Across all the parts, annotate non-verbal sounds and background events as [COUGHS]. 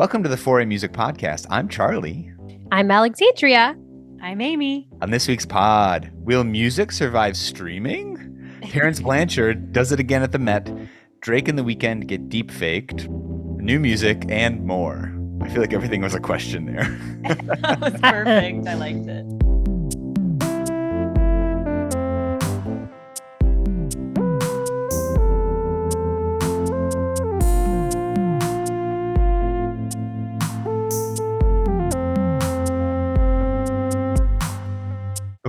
Welcome to the Foray Music Podcast. I'm Charlie. I'm Alexandria. I'm Amy. On this week's pod, will music survive streaming? [LAUGHS] Terence Blanchard does it again at the Met. Drake and the Weeknd get deep faked. New music and more. I feel like everything was a question there. [LAUGHS] that was perfect. I liked it.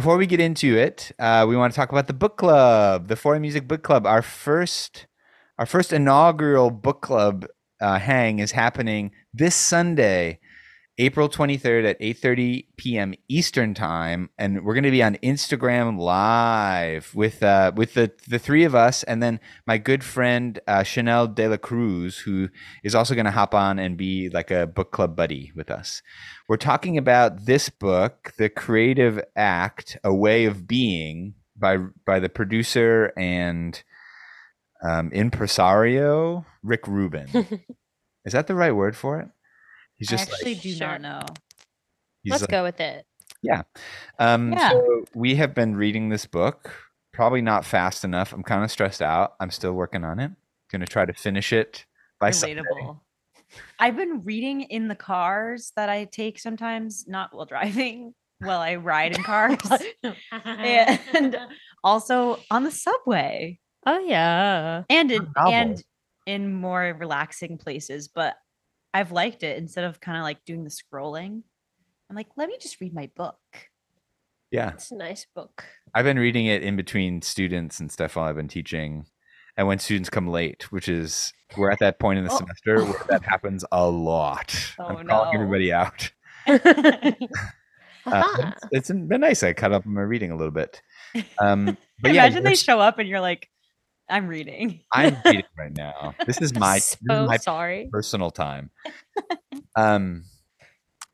Before we get into it, uh, we want to talk about the book club, the Foray Music Book Club. Our first, our first inaugural book club uh, hang is happening this Sunday, April 23rd at 8:30 p.m. Eastern Time, and we're going to be on Instagram Live with uh, with the the three of us, and then my good friend uh, Chanel De La Cruz, who is also going to hop on and be like a book club buddy with us. We're talking about this book, The Creative Act: A Way of Being, by by the producer and um, impresario Rick Rubin. [LAUGHS] is that the right word for it? He's I actually like, do Sure. not know. he's Let's like- go with it. Um, Yeah. So we have been reading this book, probably not fast enough. I'm kind of stressed out. I'm still working on it. Gonna try to finish it by Sunday. Relatable. I've been reading in the cars that I take sometimes, not while driving, while I ride in cars, and [LAUGHS] also on the subway oh yeah. and in, and in more relaxing places. But I've liked it instead of kind of like doing the scrolling. I'm like, let me just read my book. Yeah, It's a nice book. I've been reading it in between students and stuff while I've been teaching, and when students come late, which is we're at that point in the Oh. semester where that happens a lot. [LAUGHS] Oh, I'm calling everybody out. [LAUGHS] [LAUGHS] Uh, it's, it's been nice. I cut up on my reading a little bit. Um, but yeah, Imagine they show up and you're like, I'm reading. I'm [LAUGHS] reading right now. This is my this is so my sorry. personal time. [LAUGHS] um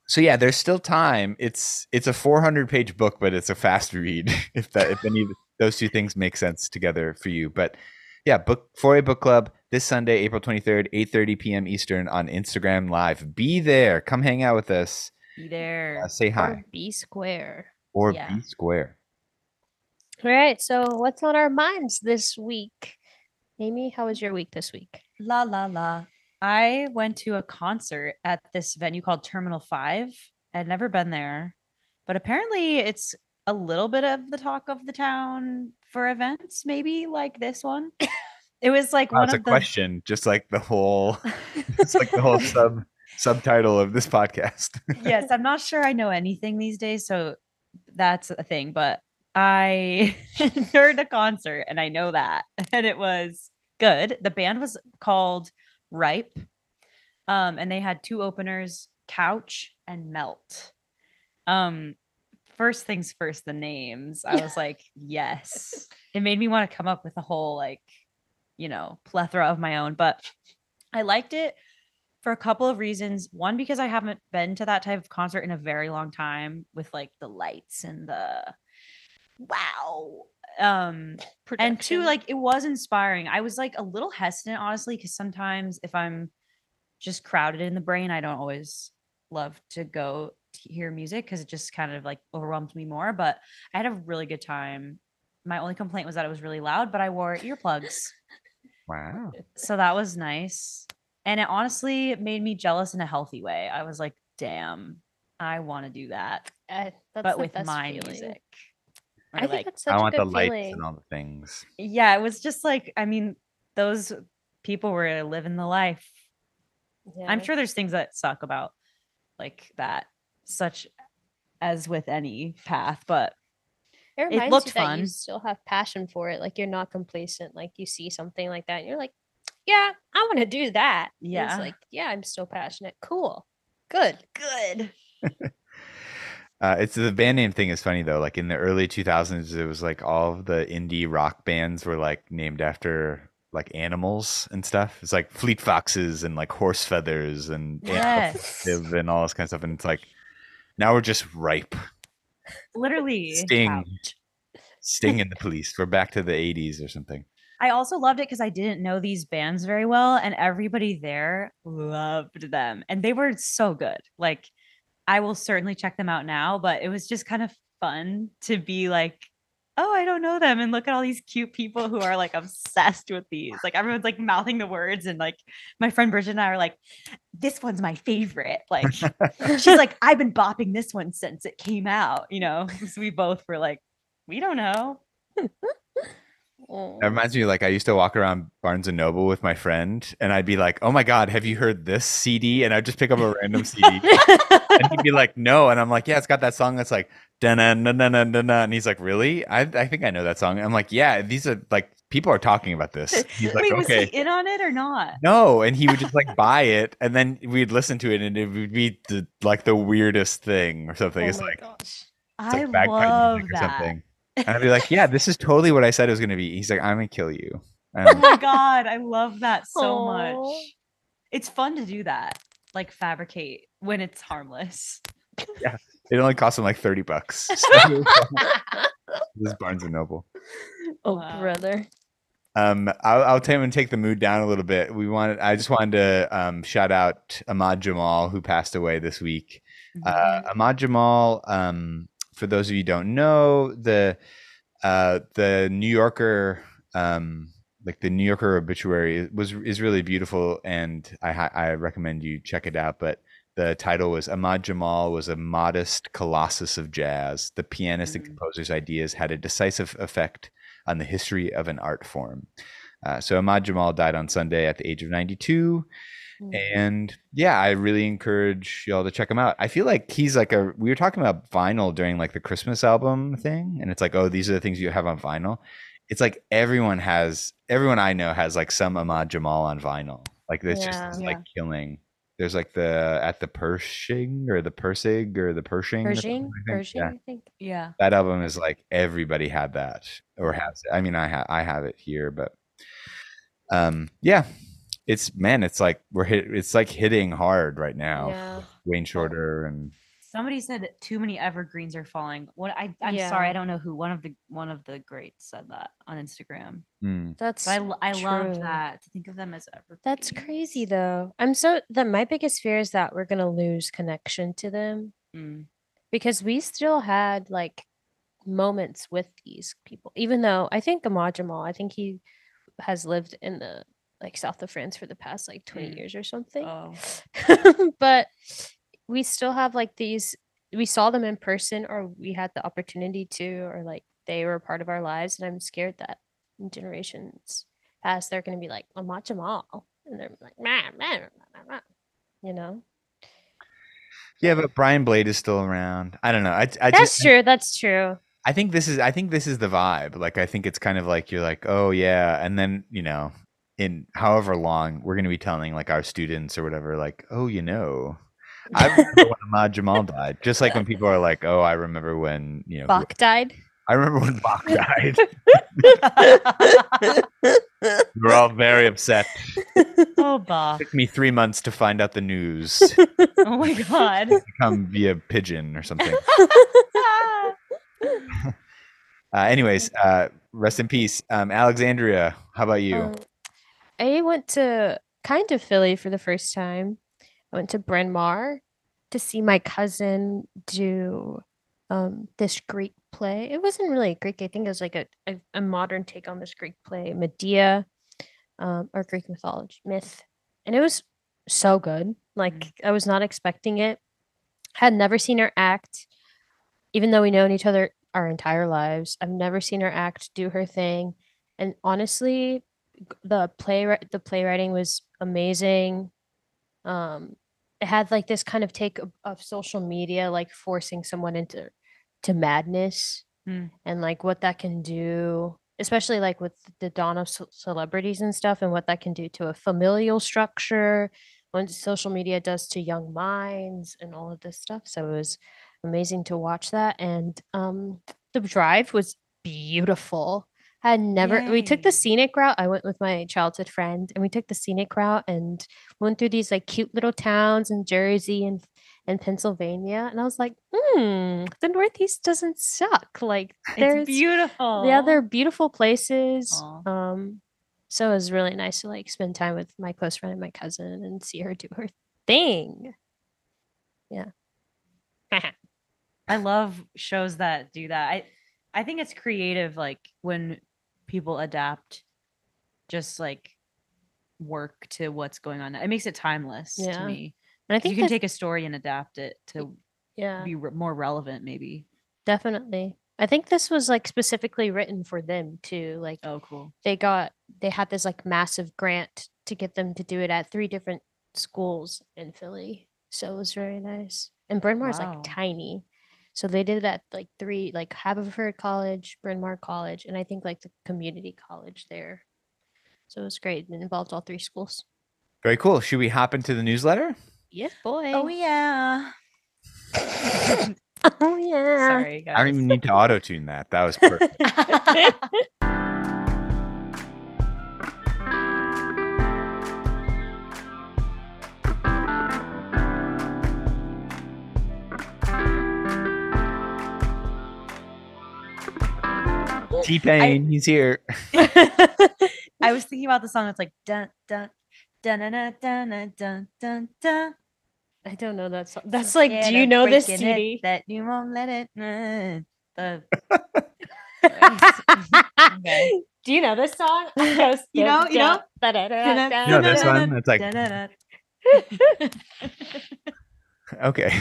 so yeah, there's still time. It's it's a 400 page book, but it's a fast read [LAUGHS] if that if any of those two things make sense together for you. But yeah, book for a book club this Sunday, April 23rd, 8:30 p.m. Eastern on Instagram Live. Be there. Come hang out with us. Be there. Uh, say Or hi B square. or Yeah. be square. All right. So what's on our minds this week? Amy, how was your week this week? La la la. I went to a concert at this venue called Terminal 5. I'd never been there, but apparently it's a little bit of the talk of the town for events, maybe like this one. [COUGHS] It was like Wow, one it's a of the question, just like the whole [LAUGHS] it's like the whole sub subtitle of this podcast. yes, I'm not [LAUGHS] sure I know anything these days, so that's a thing. But I [LAUGHS] [LAUGHS] heard a concert, and I know that, [LAUGHS] and it was good. The band was called Ripe, um, and they had two openers, Couch and Melt. Um, first things first, the names. I was like, yes. It made me want to come up with a whole like, you know, plethora of my own, but I liked it for a couple of reasons. One, because I haven't been to that type of concert in a very long time with like the lights and the wow. Um, and two, like it was inspiring. I was like a little hesitant, honestly, because sometimes if I'm just crowded in the brain, I don't always love to go to hear music because it just kind of like overwhelms me more. But I had a really good time. My only complaint was that it was really loud, but I wore earplugs. wow. So that was nice. And it honestly made me jealous in a healthy way. I was like, damn, I want to do that, Uh, that's but the with my feeling. music. I Or, think like, that's such I a want good the lights feeling. and all the things. yeah, it was just like, I mean, those people were living the life. I'm sure there's things that suck about like that, such as with any path, but It reminds looked you that you fun. still have passion for it. Like you're not complacent. Like you see something like that, and you're like, "Yeah, I want to do that." And Yeah. it's like, "Yeah, I'm still passionate." Cool, good. good. Uh, it's the band name thing is funny though. Like in the early 2000s, it was like all of the indie rock bands were like named after like animals and stuff. It's like Fleet Foxes and like Horse Feathers and Yes, and all this kind of stuff. And it's like now we're just ripe. literally. Sting. Ouch. Sting and the Police. We're back to the 80s or something. I also loved it because I didn't know these bands very well, and everybody there loved them, and they were so good. Like, I will certainly check them out now, but it was just kind of fun to be like, oh, I don't know them, and look at all these cute people who are like obsessed with these. Like everyone's like mouthing the words, and like my friend Bridget and I are like, this one's my favorite. Like, she's [LAUGHS] like, I've been bopping this one since it came out. You know, so we both were like, we don't know. [LAUGHS] Oh. That reminds me, like I used to walk around Barnes and Noble with my friend, and I'd be like, "Oh my god, have you heard this CD?" And I'd just pick up a random CD, and he'd be like, "No," and I'm like, "Yeah, it's got that song that's like da na na na na na," and he's like, "Really? I I think I know that song." I'm like, "Yeah, these are like people are talking about this." [LAUGHS] He's like, Wait, was he in on it or not? No, and he would just like buy it, and then we'd listen to it, and it would be the, like the weirdest thing or something. Oh it's my like gosh. it's I like love music or that. something. And I'd be like, "Yeah, this is totally what I said it was going to be." He's like, "I'm gonna kill you." Oh my god, I love that so Aw. much. It's fun to do that, like fabricate when it's harmless. Yeah. It only cost him like thirty bucks. [LAUGHS] So, this is Barnes and Noble. oh, Wow. brother. Um, I'll, I'll tell him and take the mood down a little bit. We wanted, I just wanted to um, shout out Ahmad Jamal, who passed away this week. Uh, Ahmad Jamal, um, for those of you who don't know, the uh, the New Yorker, um, like the New Yorker obituary was is really beautiful, and I I recommend you check it out. But the title was Ahmad Jamal was a modest colossus of jazz. The pianist and Mm. composer's ideas had a decisive effect on the history of an art form. Uh, so Ahmad Jamal died on Sunday at the age of 92 Mm. and yeah i really encourage y'all to check him out i feel like he's like a we were talking about vinyl during like the christmas album thing and it's like oh these are the things you have on vinyl it's like everyone has everyone i know has like some ahmad jamal on vinyl like it's Yeah. just Yeah. like killing there's like the at the pershing or the persig or the pershing or something, Pershing? I think. Pershing, yeah I think. yeah. that album is like everybody had that or has it. I mean, I have I have it here, but um, yeah, it's man, it's like we're hit. It's like hitting hard right now. Yeah. Wayne Shorter and Somebody said too many evergreens are falling. What I I'm sorry, I don't know who. One of the one of the greats said that on Instagram. mm, That's But I l- I love true. that to think of them as evergreens. That's crazy though. I'm so that my biggest fear is that we're gonna lose connection to them Mm. because we still had like moments with these people. Even though I think Ahmad Jamal, I think he has lived in the like south of France for the past like 20 Mm. years or something. Oh, [LAUGHS] but we still have like these we saw them in person or we had the opportunity to or like they were a part of our lives and i'm scared that in generations past they're going to be like Ahmad all and they're like "Meh, meh, meh, meh, meh," you know yeah, but Brian Blade is still around. I don't know. I, I that's just, true that's true I think this is I think this is the vibe. Like I think it's kind of like you're like, oh yeah, and then you know, in however long we're gonna be telling like our students or whatever, like, oh, you know, [LAUGHS] I remember when Ahmad Jamal died. Just like when people are like, oh, I remember when you know, bach died I remember when Bach died. [LAUGHS] we're all very upset. oh, Bach. took me three months to find out the news. Oh my god. Come via pigeon or something. [LAUGHS] Uh, anyways, uh, rest in peace, um, Alexandria. How about you? Um, I went to kind of Philly for the first time. I went to Bryn Mawr to see my cousin do um, this Greek play. It wasn't really Greek. I think it was like a, a, a modern take on this Greek play, Medea, um, or Greek mythology myth, and it was so good. Like I was not expecting it. Had never seen her act, even though we known each other our entire lives. I've never seen her act, do her thing, and honestly, the playwright the playwriting was amazing. Um it had like this kind of take of, of social media like forcing someone into to madness Mm. and like what that can do especially like with the dawn of ce- celebrities and stuff and what that can do to a familial structure what social media does to young minds and all of this stuff. So it was amazing to watch that. And um the drive was beautiful had never we took the scenic route i went with my childhood friend and we took the scenic route and went through these like cute little towns in jersey and and pennsylvania and i was like hmm the northeast doesn't suck like [LAUGHS] there's It's beautiful. yeah they're beautiful places Aw. um So it was really nice to like spend time with my close friend and my cousin and see her [LAUGHS] do her thing. Yeah. [LAUGHS] I love shows that do that. I I think it's creative like when people adapt just like work to what's going on. It makes it timeless Yeah. to me. And I think you can take a story and adapt it to yeah, be re- more relevant maybe. definitely. I think this was like specifically written for them too. Like Oh, cool. they got they had this like massive grant to get them to do it at three different schools in Philly. So it was very nice. And Bryn Mawr is like tiny. So they did it at like three like Haverford College, Bryn Mawr College, and I think like the community college there. So it was great. It involved all three schools. Very cool. Should we hop into the newsletter? Yes, oh, boy. Oh yeah. [LAUGHS] Oh yeah. Sorry, guys. I don't even need to [LAUGHS] auto tune that. That was perfect. [LAUGHS] T Pain, he's here. I was thinking about the song It's like dun dun dun dun dun dun dun dun dun. I don't know that song. That's like, scared do you know this breaking it CD? that you won't let it. uh, the Okay. Do you know this song? It You know- you know? dun, da, da, da, da, You know this da, da, one? That's like, okay.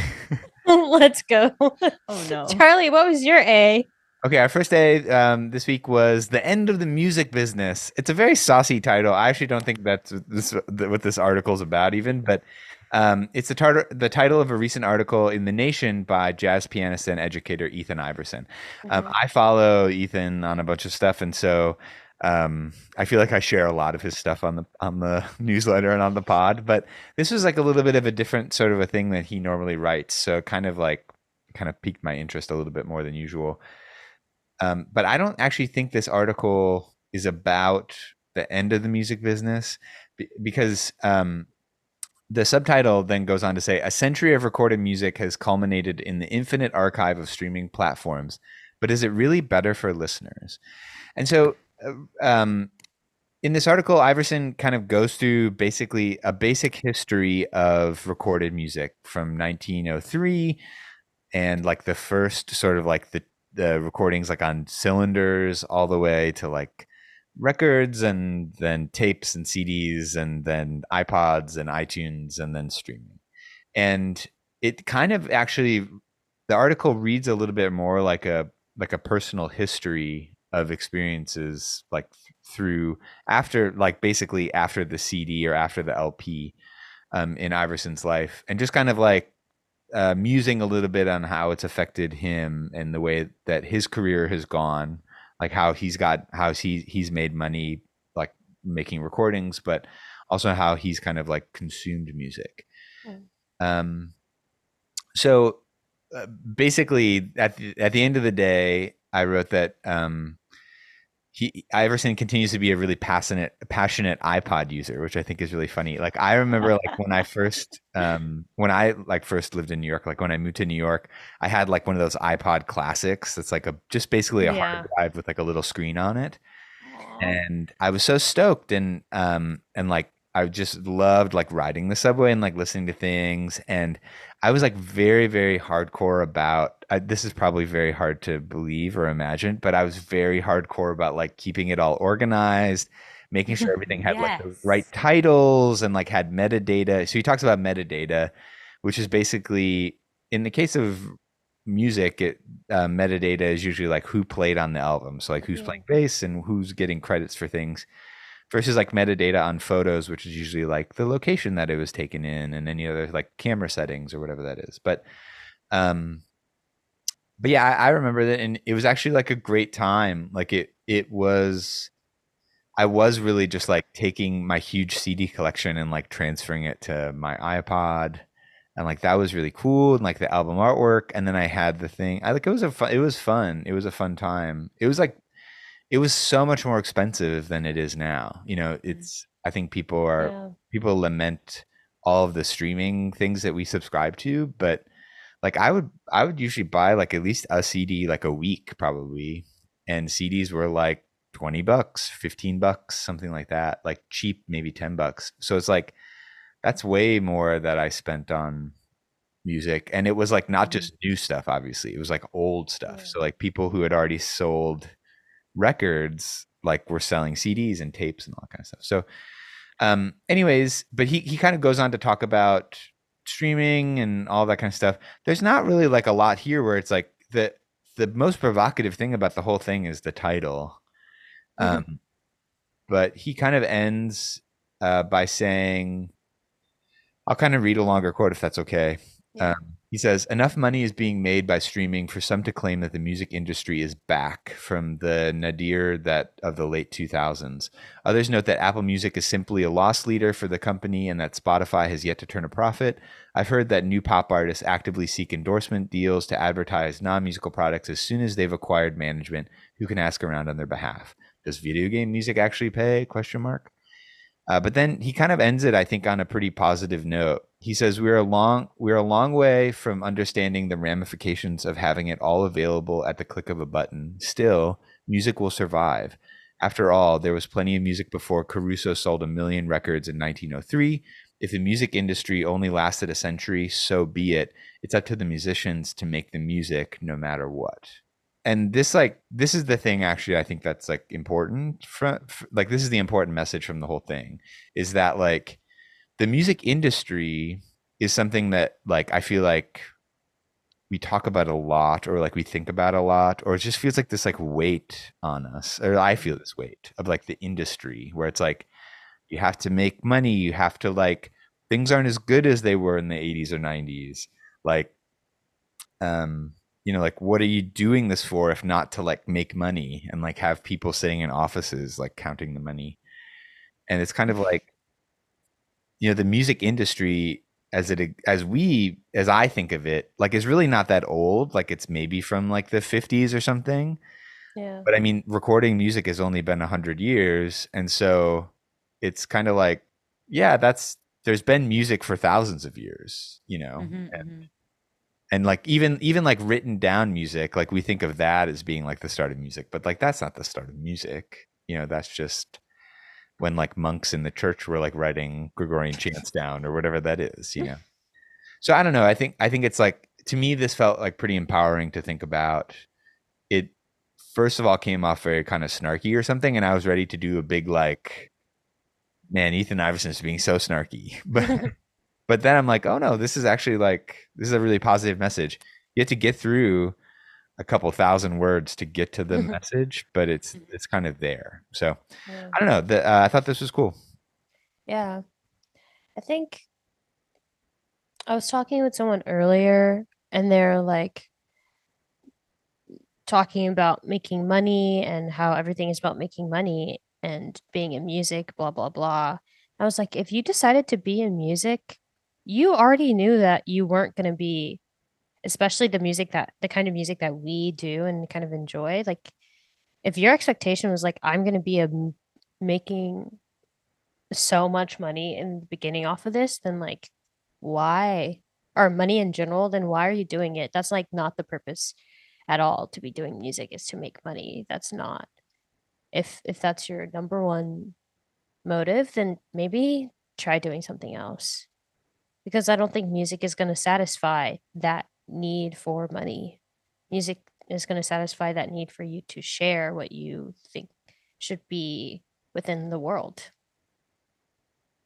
Let's go. Oh no. Charlie, what was your A? Okay, our first day um, this week was the end of the music business. It's a very saucy title. I actually don't think that's what this, what this article is about, even. But um, it's the, tar- the title of a recent article in the Nation by jazz pianist and educator Ethan Iverson. Um, I follow Ethan on a bunch of stuff, and so um, I feel like I share a lot of his stuff on the on the [LAUGHS] newsletter and on the pod. But this was like a little bit of a different sort of a thing that he normally writes, so it kind of like kind of piqued my interest a little bit more than usual. Um, but I don't actually think this article is about the end of the music business be- because um, the subtitle then goes on to say a century of recorded music has culminated in the infinite archive of streaming platforms but is it really better for listeners? And so uh, um, in this article iverson kind of goes through basically a basic history of recorded music from 1903 and like the first sort of like the the recordings like on cylinders all the way to like records and then tapes and CDs and then iPods and iTunes and then streaming. And it kind of actually the article reads a little bit more like a like a personal history of experiences like through after like basically after the CD or after the LP um, in Iverson's life and just kind of like uh, musing a little bit on how it's affected him and the way that his career has gone, like how he's got how he he's made money like making recordings, but also how he's kind of like consumed music. Mm. Um, so uh, basically, at the, at the end of the day, I wrote that um, he Iverson continues to be a really passionate passionate iPod user, which I think is really funny. Like I remember like when I first um when I like first lived in New York, like when I moved to New York, I had like one of those iPod classics that's like a just basically a Yeah. hard drive with like a little screen on it. And I was so stoked and um and like I just loved like riding the subway and like listening to things and I was like very very hardcore about I, this is probably very hard to believe or imagine but I was very hardcore about like keeping it all organized making sure everything [LAUGHS] had like the right titles and like had metadata. So he talks about metadata which is basically in the case of music it uh, metadata is usually like who played on the album. So like who's Yeah. playing bass and who's getting credits for things versus like metadata on photos which is usually like the location that it was taken in and any other like camera settings or whatever that is. But um but yeah I, I remember that and it was actually like a great time. Like it it was i was really just like taking my huge cd collection and like transferring it to my ipod. And like that was really cool and like the album artwork. And then i had the thing i like it was a fun it was fun. It was a fun time. It was like it was so much more expensive than it is now you know mm. it's i think people are Yeah. people lament all of the streaming things that we subscribe to but like i would i would usually buy like at least a cd like a week probably and cds were like 20 bucks, 15 bucks, something like that, like cheap, maybe 10 bucks. So it's like, that's way more that I spent on music. And it was like not just mm. new stuff, obviously, it was like old stuff. Yeah. So, like, people who had already sold records, like, we're selling CDs and tapes and all that kind of stuff. So, um, anyways, but he, he kind of goes on to talk about streaming and all that kind of stuff. There's not really like a lot here where it's like the, the most provocative thing about the whole thing is the title. Mhm. Um, but he kind of ends uh, by saying, I'll kind of read a longer quote if that's okay. Yeah. Um, he says, Enough money is being made by streaming for some to claim that the music industry is back from the nadir that of the late 2000s. Others note that Apple Music is simply a loss leader for the company and that Spotify has yet to turn a profit. I've heard that new pop artists actively seek endorsement deals to advertise non-musical products as soon as they've acquired management who can ask around on their behalf. Does video game music actually pay? Question mark. Uh, but then he kind of ends it, I think, on a pretty positive note. He says we're a long we're a long way from understanding the ramifications of having it all available at the click of a button. Still, music will survive. After all, there was plenty of music before Caruso sold a million records in 1903. If the music industry only lasted a century, so be it. It's up to the musicians to make the music no matter what. And this like this is the thing actually I think that's like important from like this is the important message from the whole thing is that like the music industry is something that like I feel like we talk about a lot or like we think about a lot or it just feels like this like weight on us or I feel this weight of like the industry where it's like you have to make money you have to like things aren't as good as they were in the 80s or 90s like um you know like what are you doing this for if not to like make money and like have people sitting in offices like counting the money? And it's kind of like you know the music industry as it as we as i think of it like is really not that old like it's maybe from like the 50s or something Yeah. but i mean recording music has only been 100 years and so it's kind of like yeah that's there's been music for thousands of years you know Mhm, and, mhm. and like even even like written down music like we think of that as being like the start of music but like that's not the start of music you know that's just when like monks in the church were like writing gregorian chants down or whatever that is you know? So i don't know i think i think it's like to me this felt like pretty empowering to think about. It first of all came off very kind of snarky or something and i was ready to do a big like man ethan Iverson is being so snarky. [LAUGHS] But [LAUGHS] but then i'm like oh no this is actually like this is a really positive message. You have to get through a couple thousand words to get to the [LAUGHS] message but it's Mhm. it's kind of there so yeah. i don't know the, uh, i thought this was cool Yeah. I think I was talking with someone earlier and they're like talking about making money and how everything is about making money and being in music, blah, blah, blah. I was like, if you decided to be in music, you already knew that you weren't going to be, especially the music that the kind of music that we do and kind of enjoy. Like, if your expectation was like, I'm going to be a making so much money in the beginning off of this, then like why or money in general, then why are you doing it? That's like not the purpose at all to be doing music is to make money. That's not. If if that's your number one motive, then maybe try doing something else. Because I don't think music is going to satisfy that need for money. Music is going to satisfy that need for you to share what you think should be within the world.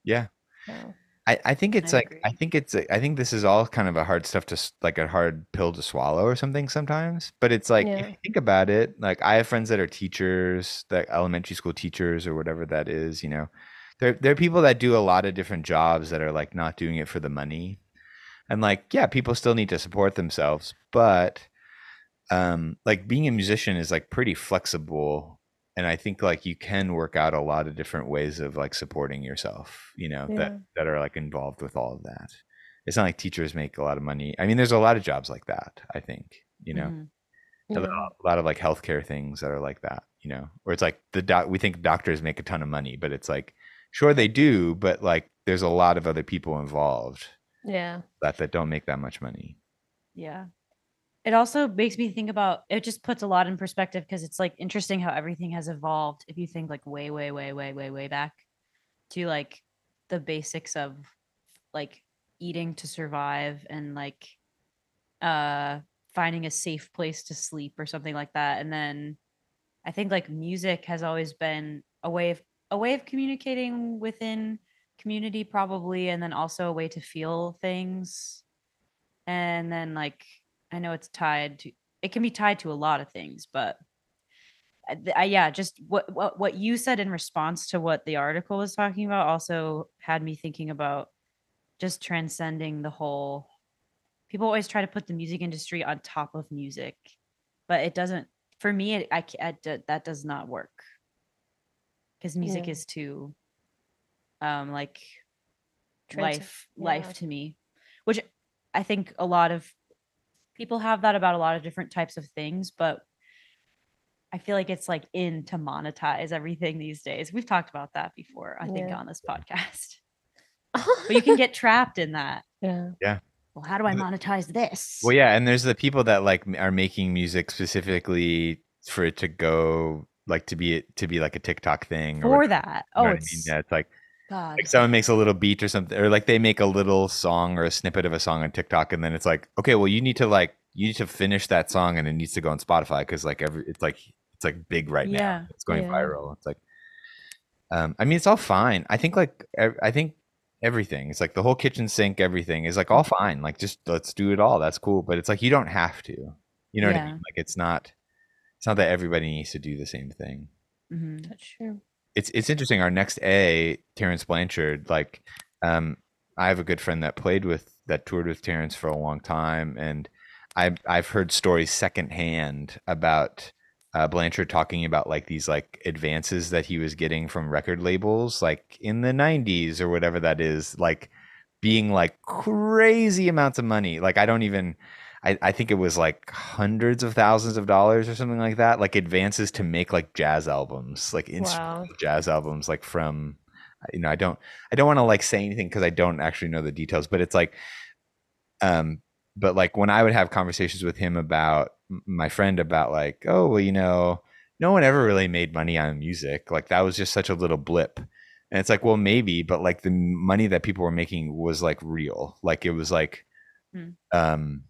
yeah So, I, I think it's I like I think it's a- I think this is all kind of a hard stuff to like a hard pill to swallow or something sometimes. But it's like if you think about it, like I have friends that are teachers, that elementary school teachers or whatever that is. You know, there there are people that do a lot of different jobs that are like not doing it for the money, and like yeah, people still need to support themselves, but um, like being a musician is like pretty flexible. And I think like you can work out a lot of different ways of like supporting yourself, you know, that Yeah. that are like involved with all of that. It's not like teachers make a lot of money. I mean, there's a lot of jobs like that, I think, you know. A yeah. lot- a lot of like healthcare things that are like that, you know, or it's like the doc we think doctors make a ton of money, but it's like sure they do, but like there's a lot of other people involved Yeah. that that don't make that much money. Yeah. it also makes me think about it just puts a lot in perspective because it's like interesting how everything has evolved if you think like way way way way way way back to like the basics of like eating to survive and like uh finding a safe place to sleep or something like that and then i think like music has always been a way of a way of communicating within community probably and then also a way to feel things and then like I know it's tied to it can be tied to a lot of things, but uh, uh, yeah, just what, what what you said in response to what the article was talking about also had me thinking about just transcending the whole. People always try to put the music industry on top of music, but it doesn't. For me, it, I, I that does not work because music Yeah. is too, um, like Transcend- life life to me, which I think a lot of people have that about a lot of different types of things, but I feel like it's like in to monetize everything these days. We've talked about that before, I think, on this podcast. [LAUGHS] But you can get trapped in that. yeah. Yeah well, how do I monetize this? Well, yeah, and there's the people that like are making music specifically for it to go like to be to be like a TikTok thing or for whatever, that. you know Oh, I it's mean? yeah, it's like God. like someone makes a little beat or something, or like they make a little song or a snippet of a song on TikTok, and then it's like, okay, well, you need to like you need to finish that song, and it needs to go on Spotify because like every it's like it's like big right Yeah, now. It's going yeah. viral. It's like, um, I mean, it's all fine. I think like I think everything. It's like the whole kitchen sink, everything is like all fine. Like just let's do it all. That's cool. But it's like you don't have to. You know what I mean? Like it's not. It's not that everybody needs to do the same thing Mm-hmm. That's true. It's it's interesting. Our next A, Terence Blanchard, like um I have a good friend that played with that toured with Terence for a long time and I've I've heard stories secondhand about uh, Blanchard talking about like these like advances that he was getting from record labels like in the 90s or whatever that is like being like crazy amounts of money like I don't even I, I think it was like hundreds of thousands of dollars or something like that like advances to make like jazz albums like instrumental Wow. jazz albums like from you know i don't i don't want to like say anything because i don't actually know the details but it's like um but like when i would have conversations with him about my friend about like oh well you know no one ever really made money on music like that was just such a little blip and it's like well maybe but like the money that people were making was like real like it was like Hmm. um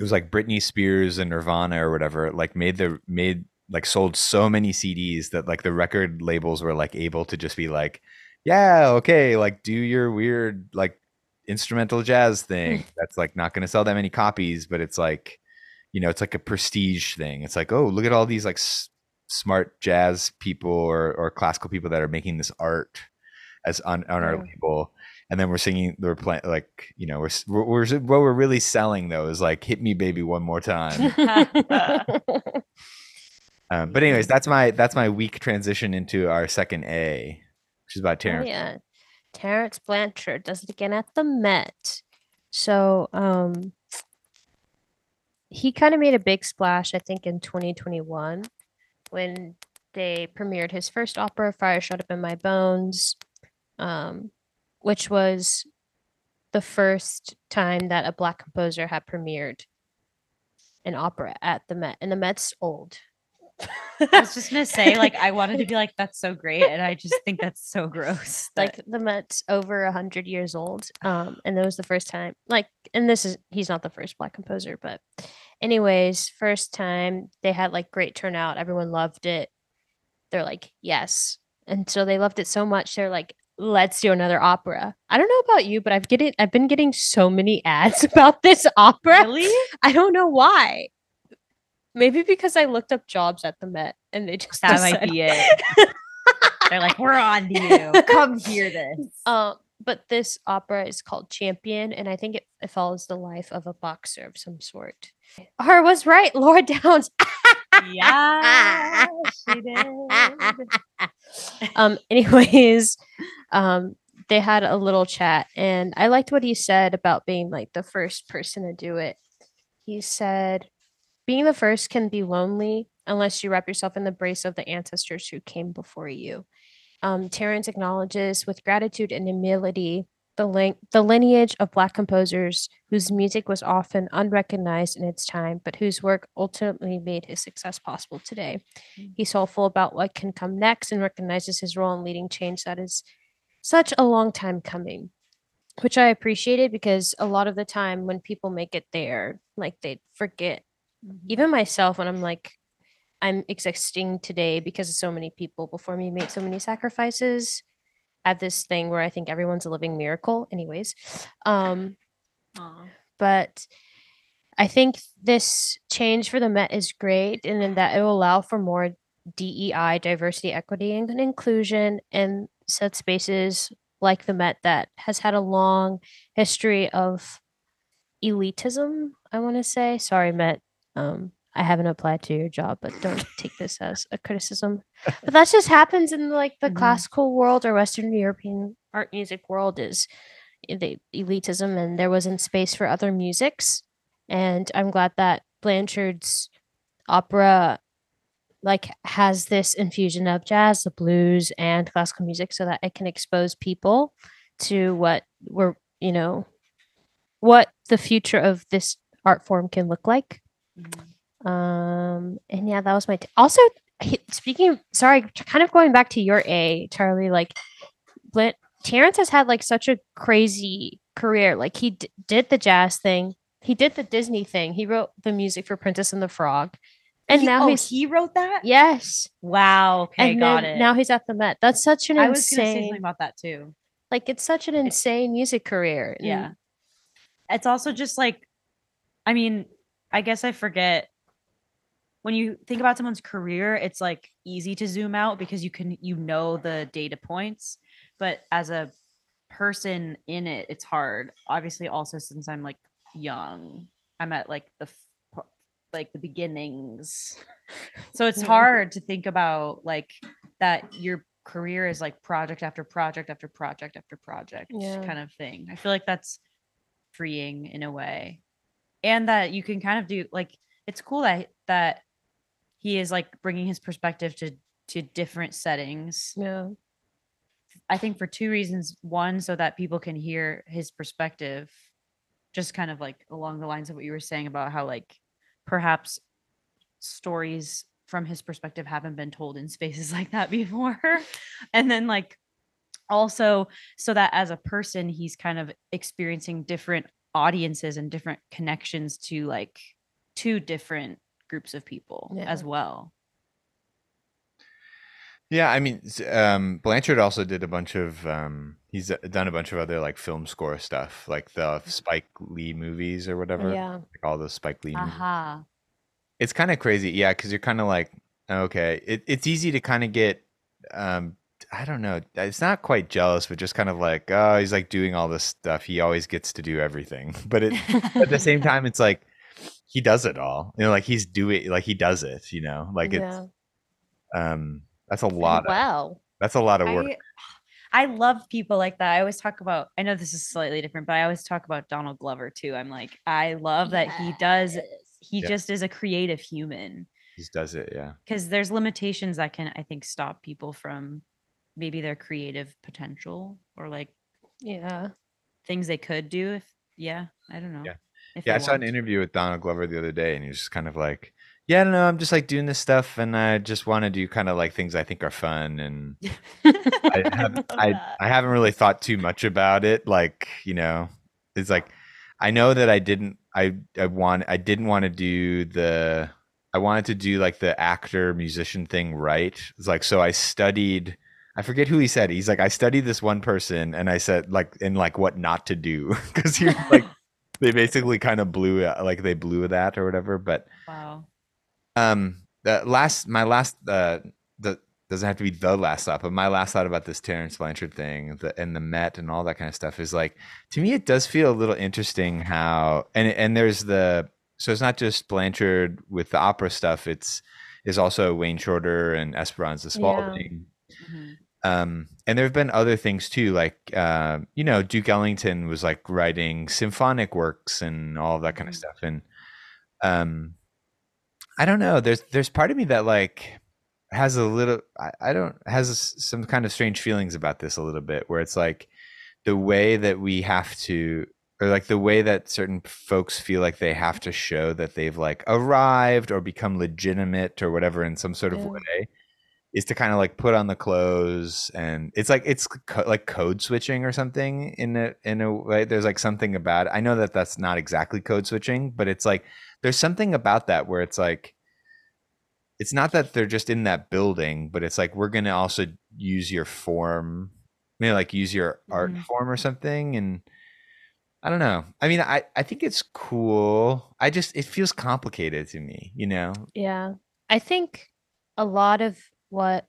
it was like Britney Spears and Nirvana or whatever, like made the made like sold so many CDs that like the record labels were like able to just be like, yeah, okay, like do your weird like instrumental jazz thing. Hmm. That's like not going to sell that many copies, but it's like, you know, it's like a prestige thing. It's like, oh, look at all these like s- smart jazz people or or classical people that are making this art as on on our label and then we're singing we're playing like you know we're, we're, we're what we're really selling though is like hit me baby one more time [LAUGHS] [LAUGHS] um, but anyways that's my that's my weak transition into our second a which is about terence Oh, yeah. Terence Blanchard does it again at the Met. So um he kind of made a big splash, I think, in 2021 when they premiered his first opera, Fire Shut Up in My Bones, um, which was the first time that a black composer had premiered an opera at the Met. And the Met's old. I was just gonna say, like, I wanted to be like, that's so great, and I just think that's so [LAUGHS] gross. that- like the Met's over a hundred years old. Um, and that was the first time. Like, and this is he's not the first black composer, but anyways, first time they had like great turnout. Everyone loved it. They're like, yes, and so they loved it so much. They're like, let's do another opera. I don't know about you, but I've getting I've been getting so many [LAUGHS] ads about this opera. really? [LAUGHS] I don't know why. Maybe because I looked up jobs at the Met and they just that might be it. [LAUGHS] They're like, we're on to you. Come hear this. Um, but this opera is called Champion, and I think it, it follows the life of a boxer of some sort. Or was right, Lara [LAUGHS] Downes. yeah, she did. [LAUGHS] um, anyways, um, they had a little chat, and I liked what he said about being like the first person to do it. He said, being the first can be lonely unless you wrap yourself in the brace of the ancestors who came before you. Um, Terence acknowledges with gratitude and humility the link the lineage of black composers whose music was often unrecognized in its time, but whose work ultimately made his success possible today. Mm. He's hopeful about what can come next and recognizes his role in leading change that is such a long time coming. Which I appreciated because a lot of the time when people make it there, like they forget Mm-hmm. even myself when i'm like i'm existing today because of so many people before me made so many sacrifices. Have this thing where i think everyone's a living miracle anyways. Um but i think this change for the met is great and that it will allow for more dei diversity equity and inclusion in set spaces like the met that has had a long history of elitism i want to say. Sorry met um i haven't applied to your job but don't take this as a criticism but that just happens in like the Mhm. classical world or western european art music world is the elitism and there wasn't space for other musics and i'm glad that blanchard's opera like has this infusion of jazz the blues and classical music so that it can expose people to what we're you know what the future of this art form can look like Mhm. Um, and yeah, that was my. T- also, speaking, sorry, kind of going back to your A, Charlie. Like, Blant- Terence has had like such a crazy career. Like, he d- did the jazz thing, he did the Disney thing, he wrote the music for Princess and the Frog, and He- now oh, he's he wrote that. yes, Wow. Okay, and got it. now he's at the Met. That's such an I was gonna say something about that too. like, it's such an insane music career. and- Yeah. It's also just like, I mean, I guess I forget when you think about someone's career, it's like easy to zoom out because you can, you know, the data points. But as a person in it, it's hard. Obviously, also since I'm like young, I'm at like the, like the beginnings. [LAUGHS] So it's hard to think about like that your career is like project after project after project after project Yeah. kind of thing. I feel like that's freeing in a way. And that you can kind of do like it's cool that that he is like bringing his perspective to to different settings. yeah, I think for two reasons. One, so that people can hear his perspective, just kind of like along the lines of what you were saying about how like perhaps stories from his perspective haven't been told in spaces [LAUGHS] like that before. and then like also so that as a person he's kind of experiencing different audiences and different connections to like two different groups of people as well. Yeah, I mean, um, Blanchard also did a bunch of. Um, he's uh, done a bunch of other like film score stuff, like the Spike Lee movies or whatever. yeah, Like all those Spike Lee movies. Aha. It's kind of crazy, yeah, because you're kind of like, okay, it, it's easy to kind of get. Um, I don't know. It's not quite jealous, but just kind of like, oh, he's like doing all this stuff. He always gets to do everything, [LAUGHS] but it, at the same [LAUGHS] time, it's like he does it all. You know, like he's doing, like he does it. You know, like it's yeah. um, that's a lot. Of, Wow. that's a lot of work. I, I love people like that. I always talk about, I know this is slightly different, but I always talk about Donald Glover too. I'm like, I love that he does, he Yeah. just is a creative human He does it, yeah. because there's limitations that can, I think, stop people from maybe their creative potential or like Yeah. things they could do if, yeah, I don't know. Yeah. Yeah, I saw an interview with Donald Glover the other day, and he was just kind of like, "Yeah, I don't know. I'm just like doing this stuff, and I just want to do kind of like things I think are fun, and [LAUGHS] I have I. I haven't really thought too much about it. Like, you know, it's like I know that I didn't I I want I didn't want to do the I wanted to do like the actor musician thing right. It's like so I studied I forget who he said. He's like I studied this one person and I said like in like what not to do [LAUGHS] because he was like they basically kind of blew it like they blew that or whatever. But wow. um the last my last uh the doesn't have to be the last thought, but my last thought about this Terence Blanchard thing the, and the Met and all that kind of stuff is like to me it does feel a little interesting how and and there's the so it's not just Blanchard with the opera stuff it's is also Wayne Shorter and Esperanza Spalding Mhm. Um and there have been other things too like uh, you know duke ellington was like writing symphonic works and all that kind of Mhm. stuff and um i don't know there's there's part of me that like has a little I, I don't has some kind of strange feelings about this a little bit where it's like the way that we have to or like the way that certain folks feel like they have to show that they've like arrived or become legitimate or whatever in some sort of Yeah. way is to kind of like put on the clothes and it's like it's co- like code switching or something in a in a way. There's like something about i know that that's not exactly code switching but it's like there's something about that where it's like it's not that they're just in that building but it's like we're going to also use your form you know like use your art Mhm. form or something and i don't know. I mean i i think it's cool. I just it feels complicated to me you know? Yeah. I think a lot of what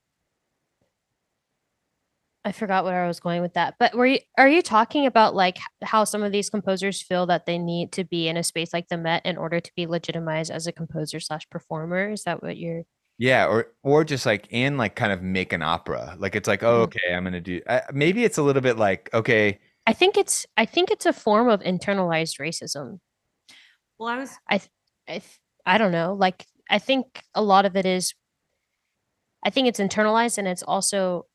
I forgot where I was going with that. But were you are you talking about like how some of these composers feel that they need to be in a space like the Met in order to be legitimized as a composer slash performer? Is that what you're Yeah, or or just like and like kind of make an opera. Like it's like, oh, okay, I'm gonna do. Uh, maybe it's a little bit like, okay, I think it's I think it's a form of internalized racism. Well, I was I th- I don't know. Like I think a lot of it is I think it's internalized and it's also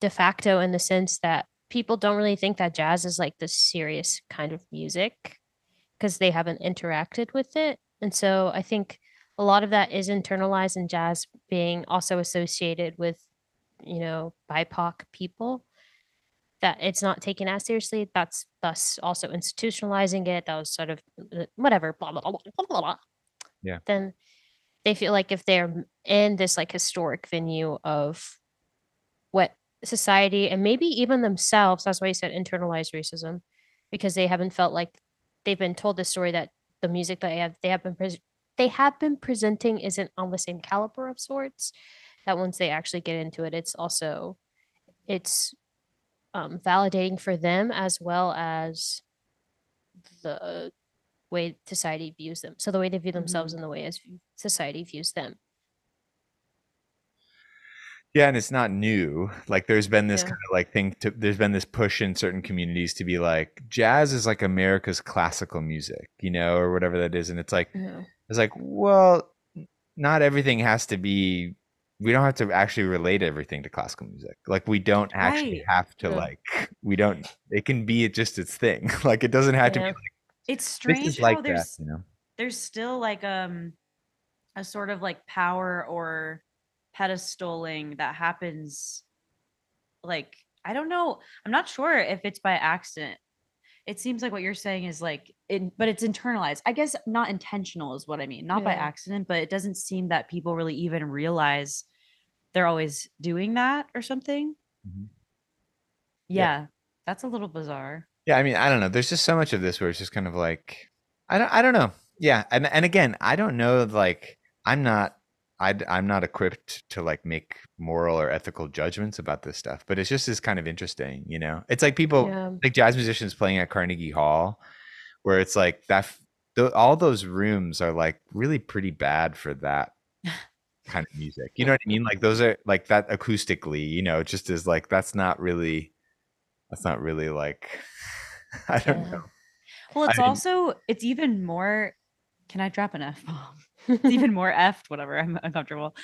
de facto in the sense that people don't really think that jazz is like this serious kind of music because they haven't interacted with it. And so I think a lot of that is internalized in jazz being also associated with, you know, BIPOC people. That it's not taken as seriously. That's thus also institutionalizing it. That was sort of uh, whatever, blah blah blah blah blah. blah. Yeah. Then they feel like if they're in this like historic venue of what society and maybe even themselves that's why you said internalized racism because they haven't felt like they've been told the story that the music that they have they have been pres- they have been presenting isn't on the same caliber of sorts that once they actually get into it it's also it's um, validating for them as well as the way society views them so the way they view themselves mm-hmm. and the way as society views them yeah, and it's not new. Like there's been this Yeah. kind of like thing. To, there's been this push in certain communities to be like, jazz is like America's classical music, you know, or whatever that is, and it's like, Yeah. it's like, well, not everything has to be. We don't have to actually relate everything to classical music. Like we don't actually Right. have to Yeah. like. We don't. It can be just its thing. [LAUGHS] like it doesn't have to be like it's this strange is how like that. there's You know. there's still like um a sort of like power or pedestaling that happens like I don't know. I'm not sure if it's by accident. It seems like what you're saying is like it, but it's internalized. I guess not intentional is what I mean. Not by accident, but it doesn't seem that people really even realize they're always doing that or something. Mhm. Yeah, Yeah. that's a little bizarre. Yeah, I mean, I don't know. There's just so much of this where it's just kind of like, I don't, I don't know. Yeah, and and again, I don't know. Like, I'm not, I, I'm not equipped to like make moral or ethical judgments about this stuff. But it's just is kind of interesting, you know. It's like people, Yeah. like jazz musicians playing at Carnegie Hall, where it's like that. all those rooms are like really pretty bad for that [LAUGHS] kind of music. You know what I mean? Like those are like that acoustically. You know, just is like that's not really. That's not really like. [LAUGHS] I don't Yeah. know. Well, I it's mean- also it's even more. Can I drop an f bomb? It's even more effed. Whatever. I'm uncomfortable.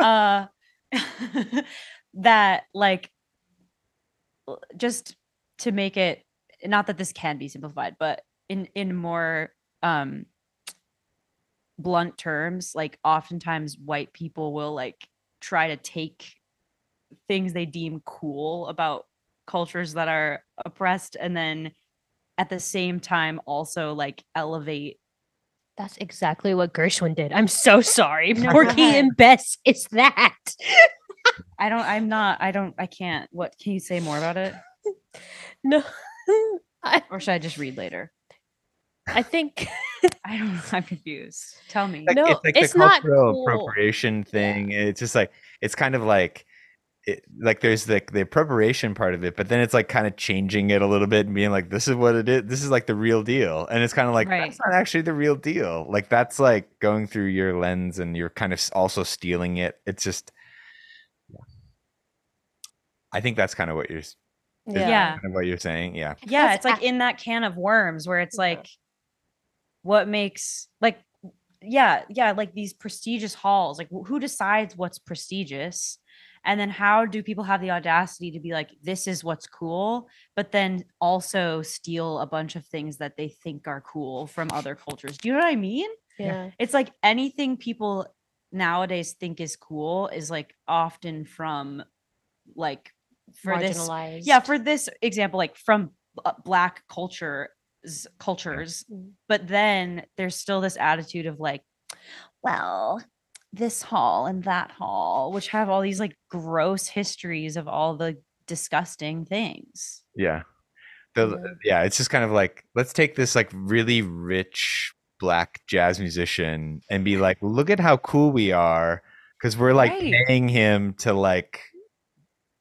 Uh, [LAUGHS] that like just to make it not that this can be simplified, but in in more um blunt terms, like oftentimes white people will like try to take things they deem cool about cultures that are oppressed and then at the same time also like elevate That's exactly what Gershwin did. I'm so sorry. No, go Porgy and Bess is that. i don't i'm not i don't i can't what can you say more about it [LAUGHS] no. [LAUGHS] I, or should i just read later I think [LAUGHS] i don't know i'm confused tell me like, No, it's like it's the not cultural cool. appropriation thing. It's just like it's kind of like it, like there's the the appropriation part of it, but then it's like kind of changing it a little bit and being like, this is what it is. This is like the real deal, and it's kind of like Right. that's not actually the real deal. Like that's like going through your lens, and you're kind of also stealing it. It's just, yeah. I think that's kind of what you're s- is that Yeah. kind of what you're saying. Yeah, yeah it's like in that can of worms where it's like what makes like yeah yeah like these prestigious halls like who decides what's prestigious And then how do people have the audacity to be like, this is what's cool, but then also steal a bunch of things that they think are cool from other cultures? Do you know what I mean? Yeah. It's like anything people nowadays think is cool is like often from like for this yeah for this example like from uh, black culture cultures Mm. but then there's still this attitude of like well this hall and that hall which have all these like gross histories of all the disgusting things Yeah. The, Yeah. it's just kind of like let's take this like really rich black jazz musician and be like, look at how cool we are because we're like Right. paying him to like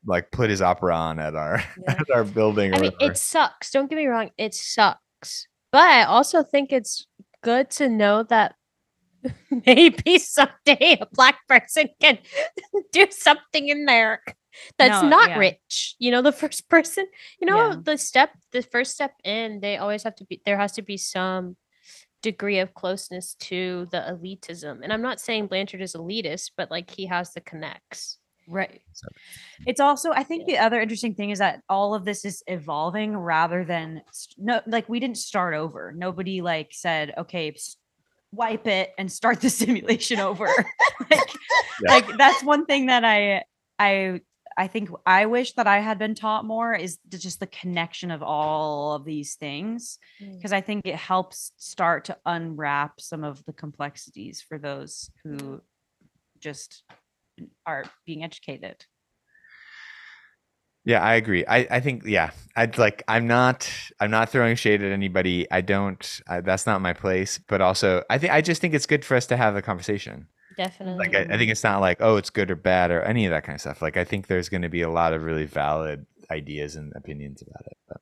like put his opera on at our [LAUGHS] Yeah. at our building. Or I mean, whatever. it sucks. Don't get me wrong, it sucks. But I also think it's good to know that [LAUGHS] maybe someday a black person can [LAUGHS] do something in there that's No, not yeah. rich. You know, the first person, you know, Yeah. the step, the first step in, they always have to be, there has to be some degree of closeness to the elitism. And I'm not saying Blanchard is elitist, but like he has the connects. right So- it's also i think the other interesting thing is that all of this is evolving rather than no like we didn't start over nobody like said okay wipe it and start the [LAUGHS] simulation over. [LAUGHS] [LAUGHS] Like, Yeah. like that's one thing that i i i think i wish that i had been taught more is just the connection of all of these things mm. because i think it helps start to unwrap some of the complexities for those who mm-hmm. just are being educated Yeah, I agree. I, I think yeah, I'd like I'm not I'm not throwing shade at anybody. I don't. I, that's not my place. But also, I think I just think it's good for us to have the conversation. Definitely. Like I, I think it's not like oh it's good or bad or any of that kind of stuff. Like I think there's going to be a lot of really valid ideas and opinions about it. But,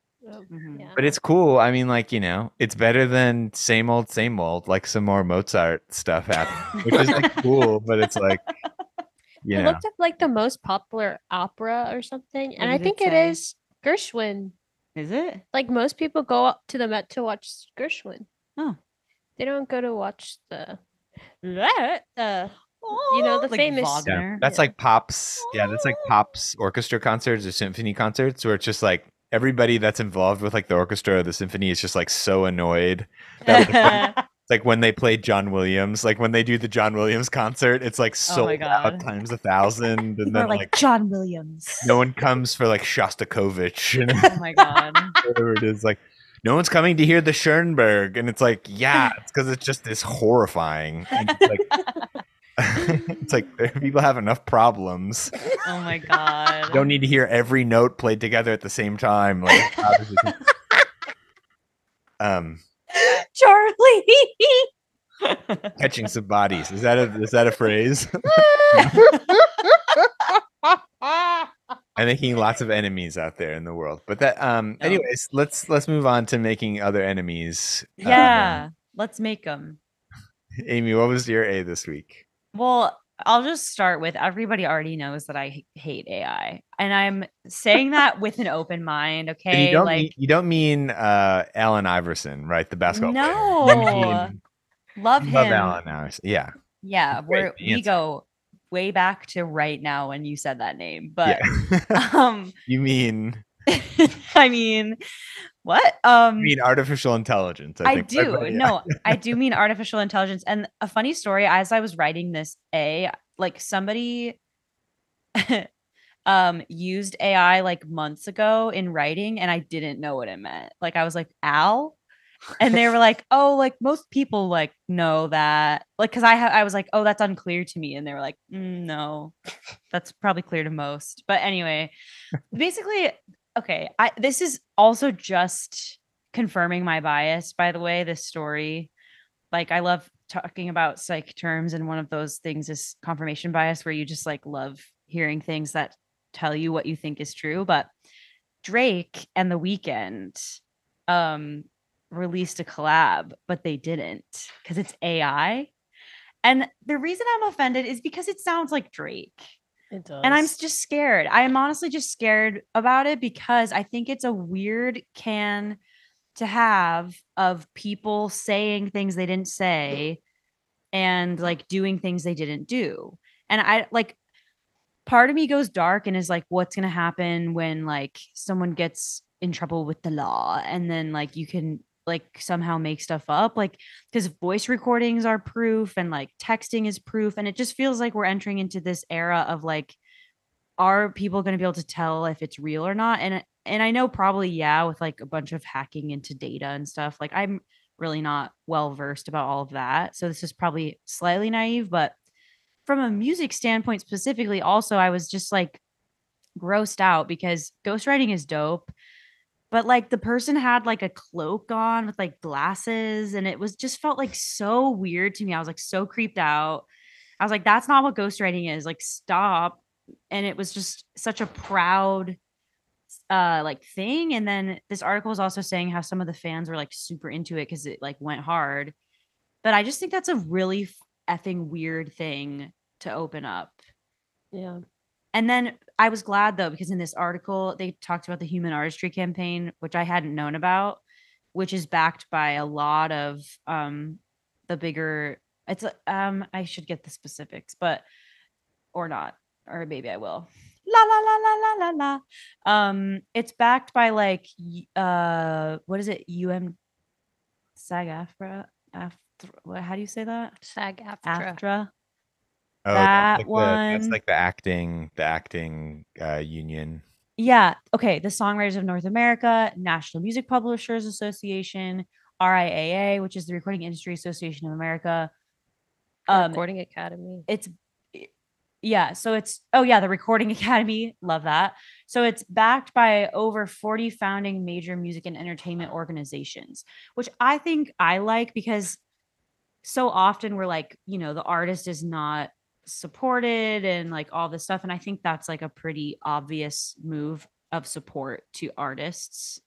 Mhm. yeah. but it's cool. I mean, like you know, it's better than same old same old. Like some more Mozart stuff happening, which is like cool. But it's like you I looked up like the most popular opera or something, and I think it say? is Gershwin. Is it? Like most people go up to the Met to watch Gershwin. Oh. They don't go to watch the that uh, You know, the famous- Yeah, that's Yeah. like pops. Yeah, that's like pops orchestra concerts or symphony concerts where it's just like everybody that's involved with like the orchestra or the symphony is just like so annoyed. That [LAUGHS] was It's like when they played John Williams, like when they do the John Williams concert, it's like Oh my sold out times a thousand, and Or then like, like, John Williams. no one comes for like Shostakovich and [LAUGHS] oh my god. [LAUGHS] whatever it is. Like no one's coming to hear the Schoenberg, and it's like yeah, it's because it's just this horrifying. It's like [LAUGHS] people have enough problems. Oh my god. don't need to hear every note played together at the same time. Like, how does it- um, [LAUGHS] Charlie. [LAUGHS] catching some bodies is that a is that a phrase? I'm making lots of enemies out there in the world, but that um. No. Anyways, let's let's move on to making other enemies. Um, yeah. Let's make them. Amy, what was your A this week? Well, I'll just start with everybody already knows that I hate AI. And I'm saying that with an open mind, And okay? you don't like mean, you don't mean uh Allen Iverson, right? The basketball. No. Mean- love him. love Allen Iverson. Yeah. Yeah, we're we go way back to right now when you said that name. But yeah. um [LAUGHS] you mean [LAUGHS] I mean, what? Um you mean artificial intelligence? I think. do. Everybody- No, I do [LAUGHS] mean artificial intelligence. And a funny story, as I was writing this A, like somebody [LAUGHS] um used AI like months ago in writing and I didn't know what it meant. Like I was like, Al? And they were like, oh, like most people like know that. Like, cause I ha- I was like, oh, that's unclear to me. And they were like, "Mm, no, that's probably clear to most. But anyway, basically, okay. I this is also just confirming my bias, by the way, this story. Like I love talking about psych terms, and one of those things is confirmation bias, where you just like love hearing things that tell you what you think is true. But Drake and the Weeknd um released a collab, but they didn't because it's AI. And the reason I'm offended is because it sounds like Drake. It does. And I'm just scared. I am honestly just scared about it because I think it's a weird can to have of people saying things they didn't say and like doing things they didn't do. And I like part of me goes dark and is like, what's gonna happen when like someone gets in trouble with the law and then like you can like somehow make stuff up like because voice recordings are proof and like texting is proof and it just feels like we're entering into this era of like are people going to be able to tell if it's real or not? And and i know probably yeah with like a bunch of hacking into data and stuff like i'm really not well versed about all of that so this is probably slightly naive but from a music standpoint specifically also i was just like grossed out because ghostwriting is dope but like the person had like a cloak on with like glasses and it was just felt like so weird to me. I was like so creeped out. I was like that's not what ghostwriting is like stop. And it was just such a proud uh like thing and then this article was also saying how some of the fans were like super into it because it like went hard. But i just think that's a really effing weird thing to open up. Yeah. And then I was glad though, because in this article, they talked about the human artistry campaign, which I hadn't known about, which is backed by a lot of um the bigger it's um I should get the specifics, but or not, or maybe I will. La la la la la la la. Um, it's backed by like uh what is it? UM SAG AFTRA how do you say that? SAG AFTRA. AFTRA. Oh, That that's like The, that's like the acting, the acting uh, union. Yeah. Okay. The Songwriters of North America, National Music Publishers Association, RIAA, which is the Recording Industry Association of America. Um, Recording Academy. it's yeah, so it's oh yeah, the Recording [LAUGHS] Academy, love that. So it's backed by over 40 founding major music and entertainment organizations, which I think I like because so often we're like, you know, the artist is not supported and like all this stuff and I think that's like a pretty obvious move of support to artists.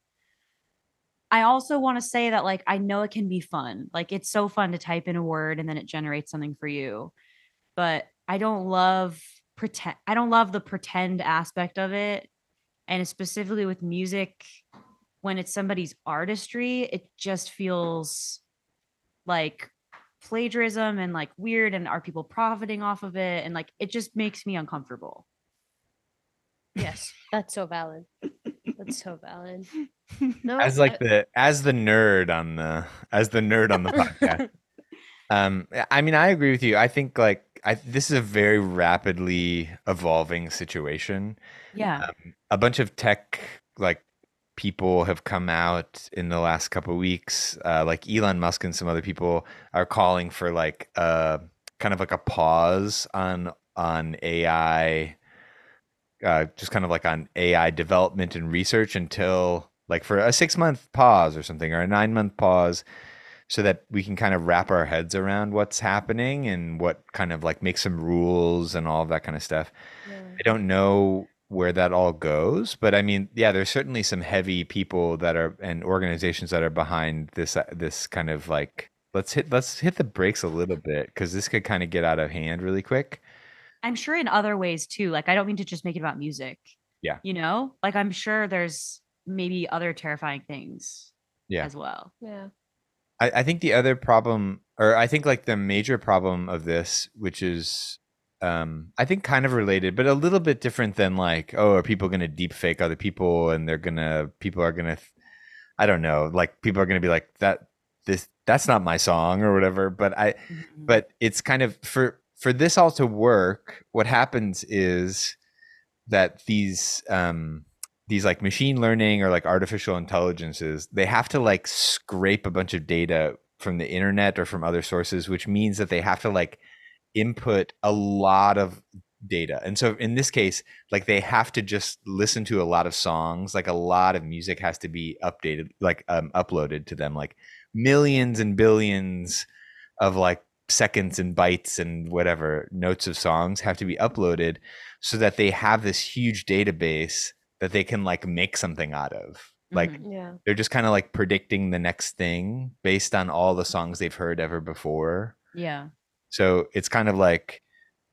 I also want to say that like I know it can be fun. Like it's so fun to type in a word and then it generates something for you. But I don't love pretend I don't love the pretend aspect of it. And specifically with music when it's somebody's artistry, it just feels like plagiarism and like weird and are people profiting off of it and like it just makes me uncomfortable. Yes, that's so valid. That's so valid. No, as like I- the as the nerd on the as the nerd on the podcast. [LAUGHS] Um, I mean, I agree with you. I think like I this is a very rapidly evolving situation. Yeah. Um, a bunch of tech like people have come out in the last couple of weeks. Uh, like Elon Musk and some other people are calling for like uh kind of like a pause on on AI. Uh, just kind of like on AI development and research until like for a six month pause or something or a nine month pause so that we can kind of wrap our heads around what's happening and what kind of like make some rules and all of that kind of stuff. yeah. I don't know where that all goes, but I mean, yeah, there's certainly some heavy people that are and organizations that are behind this uh, this kind of like let's hit let's hit the brakes a little bit because this could kind of get out of hand really quick. I'm sure in other ways too. Like I don't mean to just make it about music. Yeah. You know? Like I'm sure there's maybe other terrifying things Yeah. as well. yeah. I, I think the other problem, or I think like the major problem of this, which is, um, I think kind of related, but a little bit different than like, oh, are people going to deep fake other people and they're gonna, people are gonna, I don't know, like people are gonna be like that, this, that's not my song or whatever. But I, Mhm. but it's kind of for for this all to work what happens is that these um these like machine learning or like artificial intelligences they have to like scrape a bunch of data from the internet or from other sources which means that they have to like input a lot of data and so in this case like they have to just listen to a lot of songs like a lot of music has to be updated like um, uploaded to them like millions and billions of like seconds and bytes and whatever notes of songs have to be uploaded so that they have this huge database that they can like make something out of like Mhm. Yeah. they're just kind of like predicting the next thing based on all the songs they've heard ever before yeah. So it's kind of like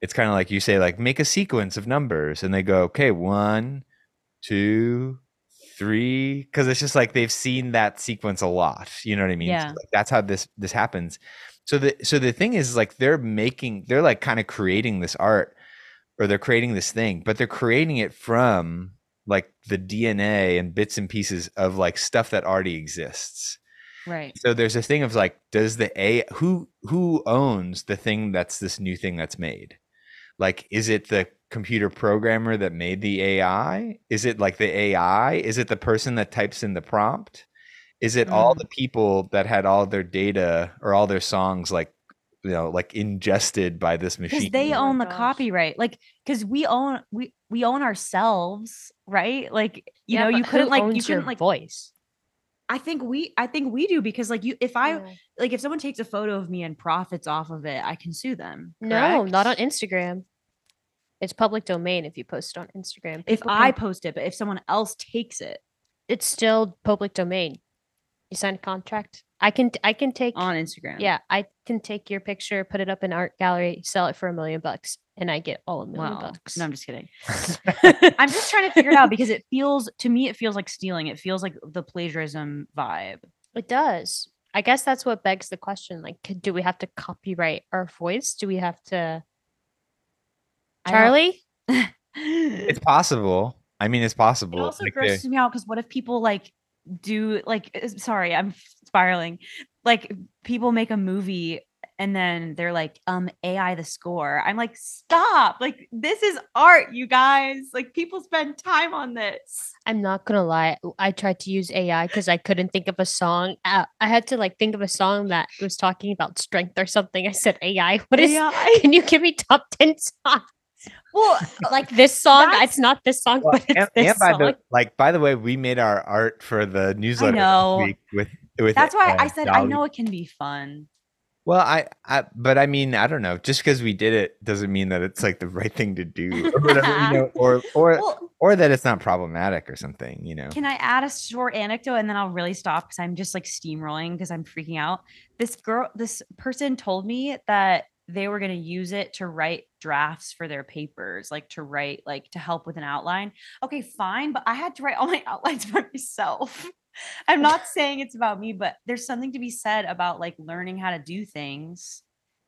it's kind of like you say like make a sequence of numbers and they go okay one two three because it's just like they've seen that sequence a lot you know what i mean So, Yeah. like, that's how this this happens so the so the thing is like they're making they're like kind of creating this art or they're creating this thing, but they're creating it from like the DNA and bits and pieces of like stuff that already exists. Right. So there's a thing of like, does the A who who owns the thing that's this new thing that's made? Like, is it the computer programmer that made the AI? Is it like the AI? Is it the person that types in the prompt? Is it all Mm. the people that had all their data or all their songs like you know like ingested by this Because machine? they Oh my own the gosh. copyright. Like, because we own we we own ourselves, right? Like, you Yeah, know, you couldn't like you couldn't like voice. I think we I think we do because like you if I Yeah. like if someone takes a photo of me and profits off of it, I can sue them. No, not on? Instagram. It's public domain if you post it on Instagram. If I post it, but if someone else takes it it's still public domain. You sign a contract. I can I can take on Instagram. yeah, I can take your picture, put it up in art gallery, sell it for a million bucks, and I get all a million Wow. bucks. No, I'm just kidding. [LAUGHS] I'm just trying to figure it out because it feels to me it feels like stealing. It feels like the plagiarism vibe. It does. I guess that's what begs the question. Like, do we have to copyright our voice? Do we have to Charlie? [LAUGHS] it's possible. I mean, it's possible. It also Like, they- grosses me out because what if people like do like uh, sorry, I'm spiraling. Like people make a movie and then they're like, um, AI the score. I'm like, stop. Like, this is art, you guys. Like people spend time on this. I'm not gonna lie. I tried to use AI because I couldn't think of a song. Uh, I had to like think of a song that was talking about strength or something. I said AI. What is? AI. Can you give me top ten songs? Well, [LAUGHS] Like this song? That's- It's not this song, Well, but it's and, this and by song. the like, by the way, we made our art for the newsletter this week with with. that's why uh, I said I know it can be fun. Well, I, I, but I mean, I don't know. Just because we did it doesn't mean that it's like the right thing to do, or whatever, you know, [LAUGHS] or or Well, or that it's not problematic or something, you know. Can I add a short anecdote and then I'll really stop because I'm just like steamrolling because I'm freaking out. This girl, this person told me that they were going to use it to write drafts for their papers, like to write, like to help with an outline. Okay, fine. But I had to write all my [LAUGHS] outlines by myself. I'm [LAUGHS] not saying it's about me, but there's something to be said about like learning how to do things.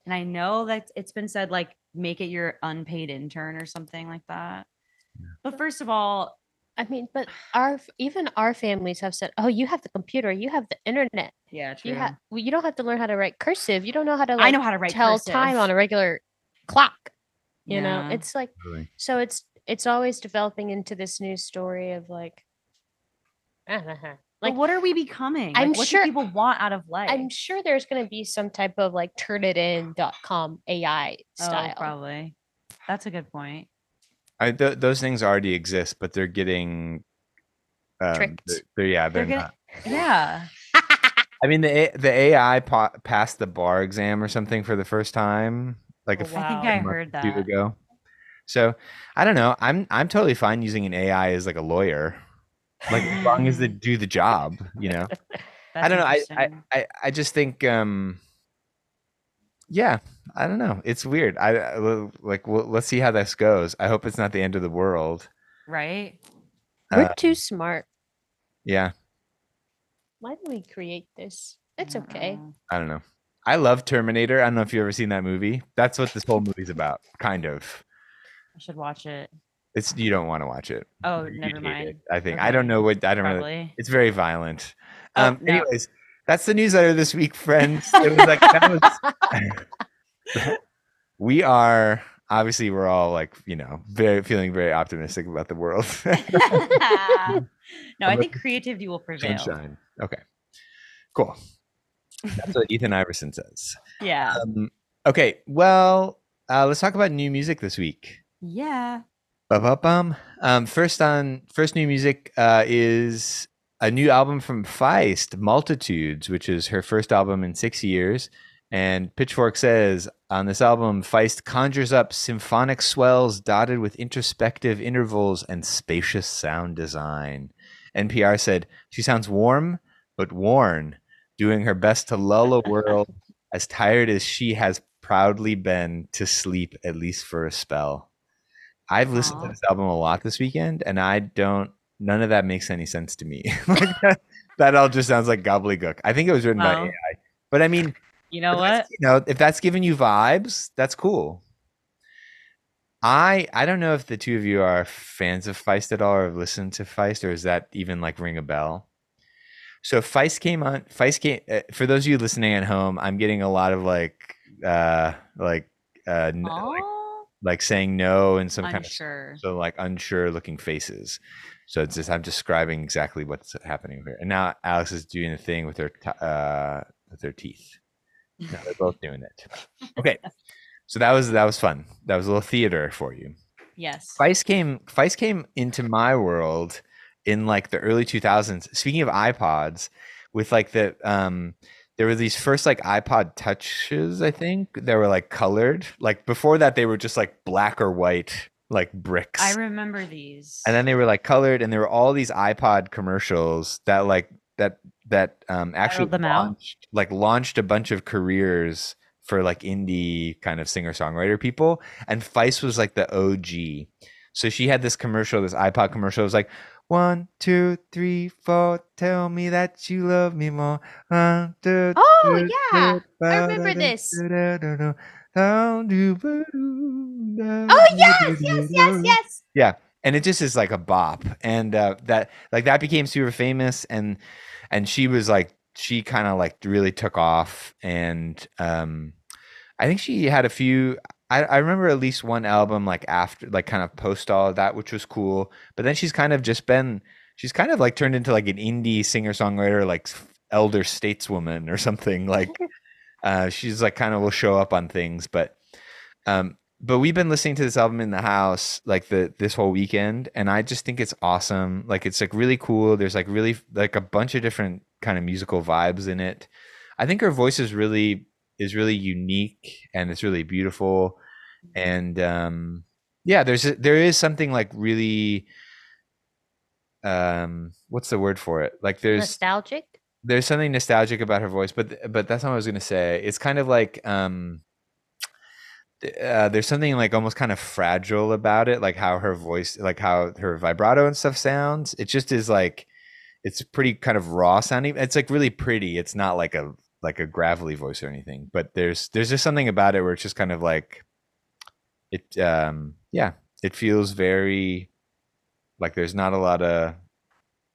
And I know that it's been said, like, make it your unpaid intern or something like that. But first of all, I mean, but our even our families have said, "Oh, you have the computer, you have the internet, yeah, true. you have well, you don't have to learn how to write cursive. You don't know how to I know how to write tell time on a regular clock. You know, it's like Really. so it's it's always developing into this new story of like, Like, like what are we becoming? I'm like, what sure- do people want out of life? I'm sure there's going to be some type of like turnitin.com AI oh, style. Oh, probably. That's a good point. I, th- those things already exist, but they're getting um, Tricked. They're, they're- yeah, they're, They're not. gonna- Yeah. I mean, the the AI pa- passed the bar exam or something for the first time, like a Oh, few I think Wow. I months heard or two that. ago. So I don't know. I'm I'm totally fine using an AI as like a lawyer, like as long as they [LAUGHS] do the job, you know. [LAUGHS] I don't know. I, I. I, I just think, um, yeah, I don't know. It's weird. I like. Well, let's see how this goes. I hope it's not the end of the world. right. We're Uh, too smart. Yeah, Why did we create this? It's okay. I don't know. I love Terminator. I don't know if you've ever seen that movie. That's what this whole movie's about, kind of. I should watch it. It's you don't want to watch it. Oh, You'd never mind. it, I think. I don't know what. I don't really. It's very violent. Oh, Um. no. Anyways, that's the newsletter this week, friends. It was like that was. [LAUGHS] we are obviously we're all like you know very feeling very optimistic about the world. [LAUGHS] [LAUGHS] no, I think creativity will prevail. Sunshine. Okay. Cool. That's what Ethan Iverson says. Yeah. Um, okay. Well, uh, let's talk about new music this week. Yeah. Ba-ba-bum. Um, first on first new music uh, is a new album from Feist, Multitudes, which is her first album in six years. And Pitchfork says on this album, Feist conjures up symphonic swells dotted with introspective intervals and spacious sound design. NPR said she sounds warm but worn, doing her best to lull a world as tired as she has proudly been to sleep at least for a spell. I've listened to this album a lot this weekend, and I don't. None of that makes any sense to me. [LAUGHS] like that, that all just sounds like gobbledygook. I think it was written by AI, but I mean, You know what? You know, if that's giving you vibes, that's cool. I I don't know if the two of you are fans of Feist at all or have listened to Feist, or is that even like ring a bell? So Feist came on. Feist came. Uh, for those of you listening at home, I'm getting a lot of like, uh, like, uh, like, like saying no and some kind of unsure. so like unsure looking faces. So it's just I'm describing exactly what's happening here. And now Alex is doing the thing with her t- uh, with her teeth. [LAUGHS] No, they're both doing it. Okay, so that was that was fun. That was a little theater for you. Yes. Feist came Feist came into my world in like the early 2000s. Speaking of iPods, with like the um there were these first like iPod touches, I think, that were like colored. Like before that they were just like black or white like bricks. I remember these. and then they were like colored and there were all these iPod commercials that like that that um actually launched, like launched a bunch of careers for like indie kind of singer-songwriter people and Feist was like the OG. So she had this commercial, this iPod commercial. It was like one, two, three, four. Tell me that you love me more. One, two, Oh, two, yeah. two, I remember this. Oh yes, yes, yes, da-doo-doo-doo. and it just is like a bop and uh that like that became super famous and and she was like she kind of like really took off and um i think she had a few I, I remember at least one album like after like kind of post all of that which was cool but then she's kind of just been she's kind of like turned into like an indie singer songwriter like elder stateswoman or something like uh she's like kind of will show up on things but um but we've been listening to this album in the house like the this whole weekend and i just think it's awesome. Like it's like really cool. There's like really like a bunch of different kind of musical vibes in it. I think her voice is really is really unique and it's really beautiful and um yeah there's there is something like really um what's the word for it? Like there's Nostalgic. There's something nostalgic about her voice but but that's not what i was to say. It's kind of like um uh, there's something like almost kind of fragile about it like how her voice like how her vibrato and stuff sounds. It just is like it's pretty kind of raw sounding. It's like really pretty. It's not like a like a gravelly voice or anything but there's there's just something about it where it's just kind of like it um yeah it feels very like there's not a lot of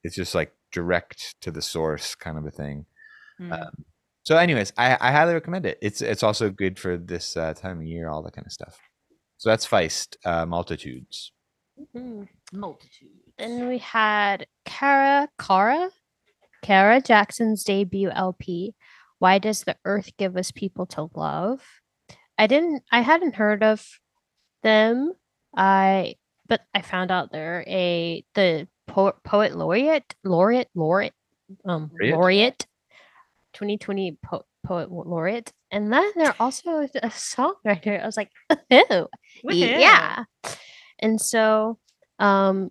it's just like direct to the source kind of a thing Mm. um, so anyways I, I highly recommend it it's it's also good for this uh, time of year all that kind of stuff so that's feist uh, multitudes Mhm. Multitude. Then we had Kara Kara Kara Jackson's debut LP. Why does the earth give us people to love? I didn't I hadn't heard of them. I but I found out they're a the poet poet laureate laureate laureate um Laureate? laureate 2020 po- poet laureate and then they're also a songwriter. I was like, oh, yeah. And so um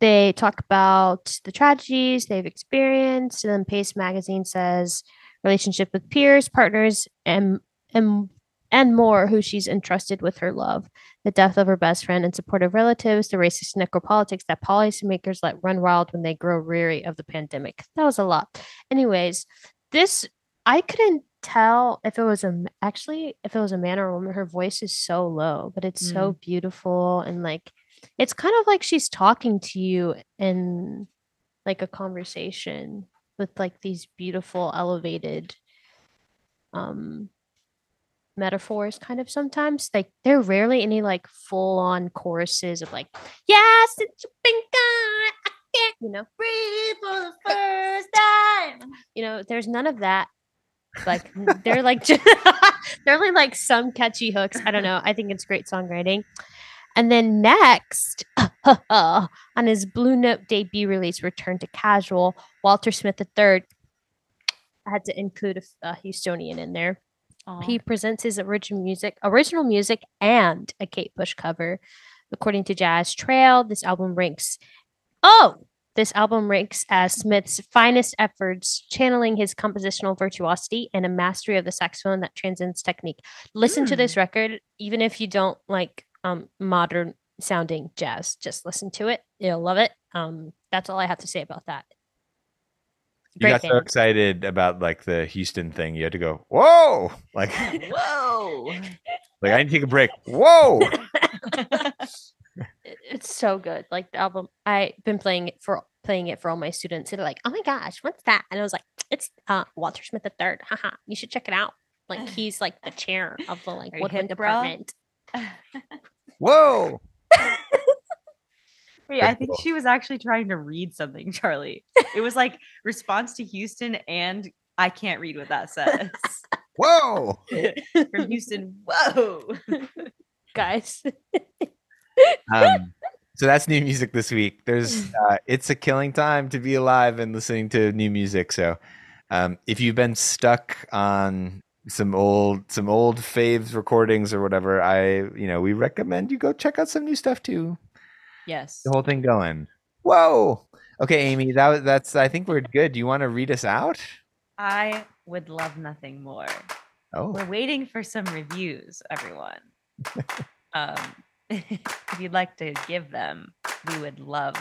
they talk about the tragedies they've experienced. And then Pace magazine says relationship with peers, partners, and and and more who she's entrusted with her love. The death of her best friend and supportive relatives, the racist necropolitics that policymakers let run wild when they grow weary of the pandemic. That was a lot. Anyways, this I couldn't tell if it was a actually if it was a man or a woman. Her voice is so low, but it's so beautiful and like it's kind of like she's talking to you in like a conversation with like these beautiful elevated um metaphors kind of sometimes like there are rarely any like full on choruses of like yes it's been gone I can't you know? breathe for the first time. You know there's none of that. Like they're like [LAUGHS] [LAUGHS] they're only like some catchy hooks. I don't know. I think it's great songwriting. And then next [LAUGHS] on his blue note debut release return to casual walter smith iii i had to include a houstonian in there Aw. he presents his original music, original music, and a Kate Bush cover. According to Jazz Trail, this album ranks. Oh, this album ranks as Smith's finest efforts, channeling his compositional virtuosity and a mastery of the saxophone that transcends technique. Listen to this record, even if you don't like um, modern sounding jazz. Just listen to it; you'll love it. Um, that's all I have to say about that. You Great got so excited about like the houston thing you had to go whoa like [LAUGHS] Whoa. like i need to take a break whoa [LAUGHS] It's so good. Like the album, I've been playing it for playing it for all my students. And they're like, "Oh my gosh, what's that?" And I was like, "It's uh, Walter Smith the Third. Haha, you should check it out." Like [LAUGHS] he's like the chair of the like Are woodwind department. Whoa! Wait, I think she was actually trying to read something, Charlie. It was like response to Houston, and I can't read what that says. [LAUGHS] Whoa! [LAUGHS] From Houston, whoa. [LAUGHS] Guys, Um, so that's new music this week. There's uh, it's a killing time to be alive and listening to new music. So um, if you've been stuck on some old some old faves recordings or whatever, I you know we recommend you go check out some new stuff too. Yes. The whole thing going. Whoa. Okay, Amy, that that's I think we're good. Do you want to read us out? I would love nothing more. Oh, We're waiting for some reviews, everyone. um, [LAUGHS] if you'd like to give them, we would love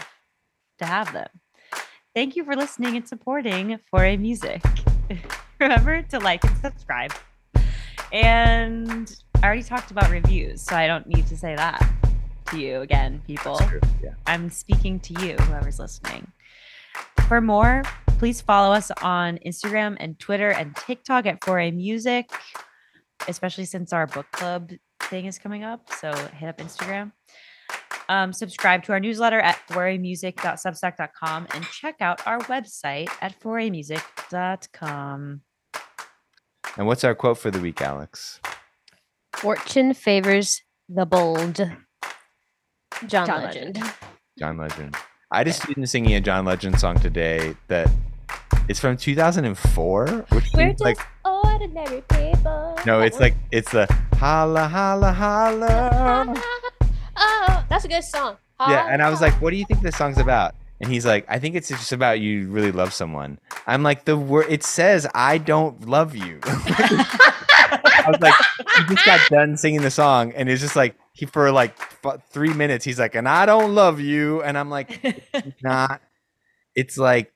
to have them. Thank you for listening and supporting Foray Music. [LAUGHS] Remember to like and subscribe. And I already talked about reviews, so I don't need to say that to you again, people. true. Yeah. I'm speaking to you, whoever's listening. For more, please follow us on Instagram and Twitter and TikTok at Foray Music, especially since our book club thing is coming up. So hit up Instagram. Um, subscribe to our newsletter at foraymusic.substack.com and check out our website at foraymusic.com. And what's our quote for the week, Alex? fortune favors the bold. John, John Legend. Legend. John Legend. I had a student singing a John Legend song today that it's from 2004, which We're just like ordinary people. no, it's like it's the holla holla holla. [LAUGHS] oh, that's a good song. Yeah, and I was like, "What do you think this song's about?" And he's like, "I think it's just about you really love someone." I'm like, "The word it says I don't love you." [LAUGHS] I was like, he just got done singing the song, and it's just like he for like f- three minutes, he's like, "And I don't love you," and I'm like, [LAUGHS] "Not." It's like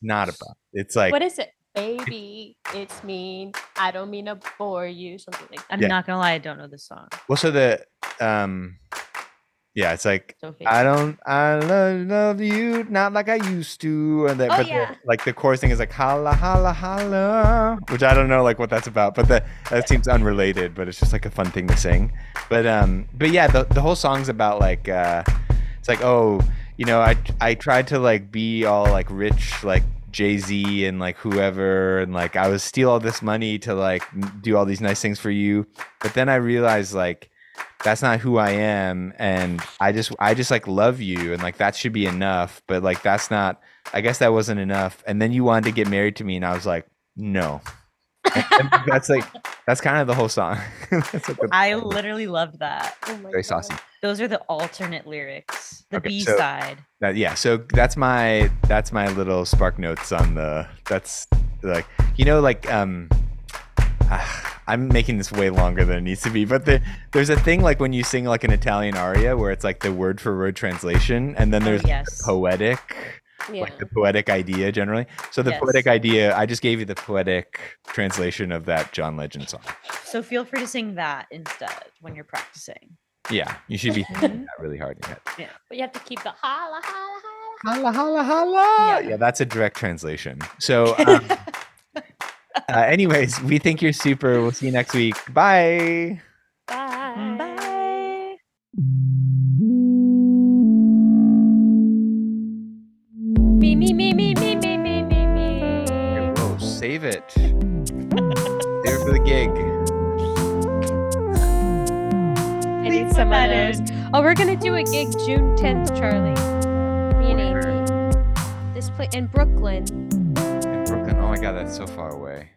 not about. It's like what is it? Baby, it's me. I don't mean to bore you. Something like that. I'm Yeah. not going to lie, I don't know the song. well, so the um, yeah, it's like I don't I love, love you not like I used to and the, Oh, but yeah. the, like the chorus thing is like holla holla holla which I don't know like what that's about but the, that seems unrelated but it's just like a fun thing to sing. But um but yeah the, the whole song's about like uh it's like oh you know I I tried to like be all like rich like Jay-Z and like whoever and like I was steal all this money to like do all these nice things for you. But then I realized like that's not who I am and I just I just like love you and like that should be enough but like that's not I guess that wasn't enough and then you wanted to get married to me and I was like no [LAUGHS] that's like that's kind of the whole song [LAUGHS] like I literally loved that. Oh my very God. saucy Those are the alternate lyrics, the Okay, B so- side. that, yeah so that's my that's my little spark notes on the that's like you know like um ah, I'm making this way longer than it needs to be, but the, there's a thing like when you sing like an Italian aria where it's like the word for word translation, and then Oh, there's the poetic Yeah. like the poetic idea generally. So the Yes. poetic idea, I just gave you the poetic translation of that John Legend song. So feel free to sing that instead when you're practicing. Yeah, you should be thinking [LAUGHS] that really hard in your head. But you have to keep the holla, holla, holla. Holla, holla, holla. Yeah. Yeah, that's a direct translation. So, [LAUGHS] um, uh, anyways, we think you're super. We'll see you next week. Bye. Bye. Bye. Me, me, me, me, me, me, me, me, me. Whoa, save it. save it for the gig. I need some that of those. in. Oh, we're gonna do a gig June 10th, Charlie. Me and Amy. This place in Brooklyn. My god, that's so far away.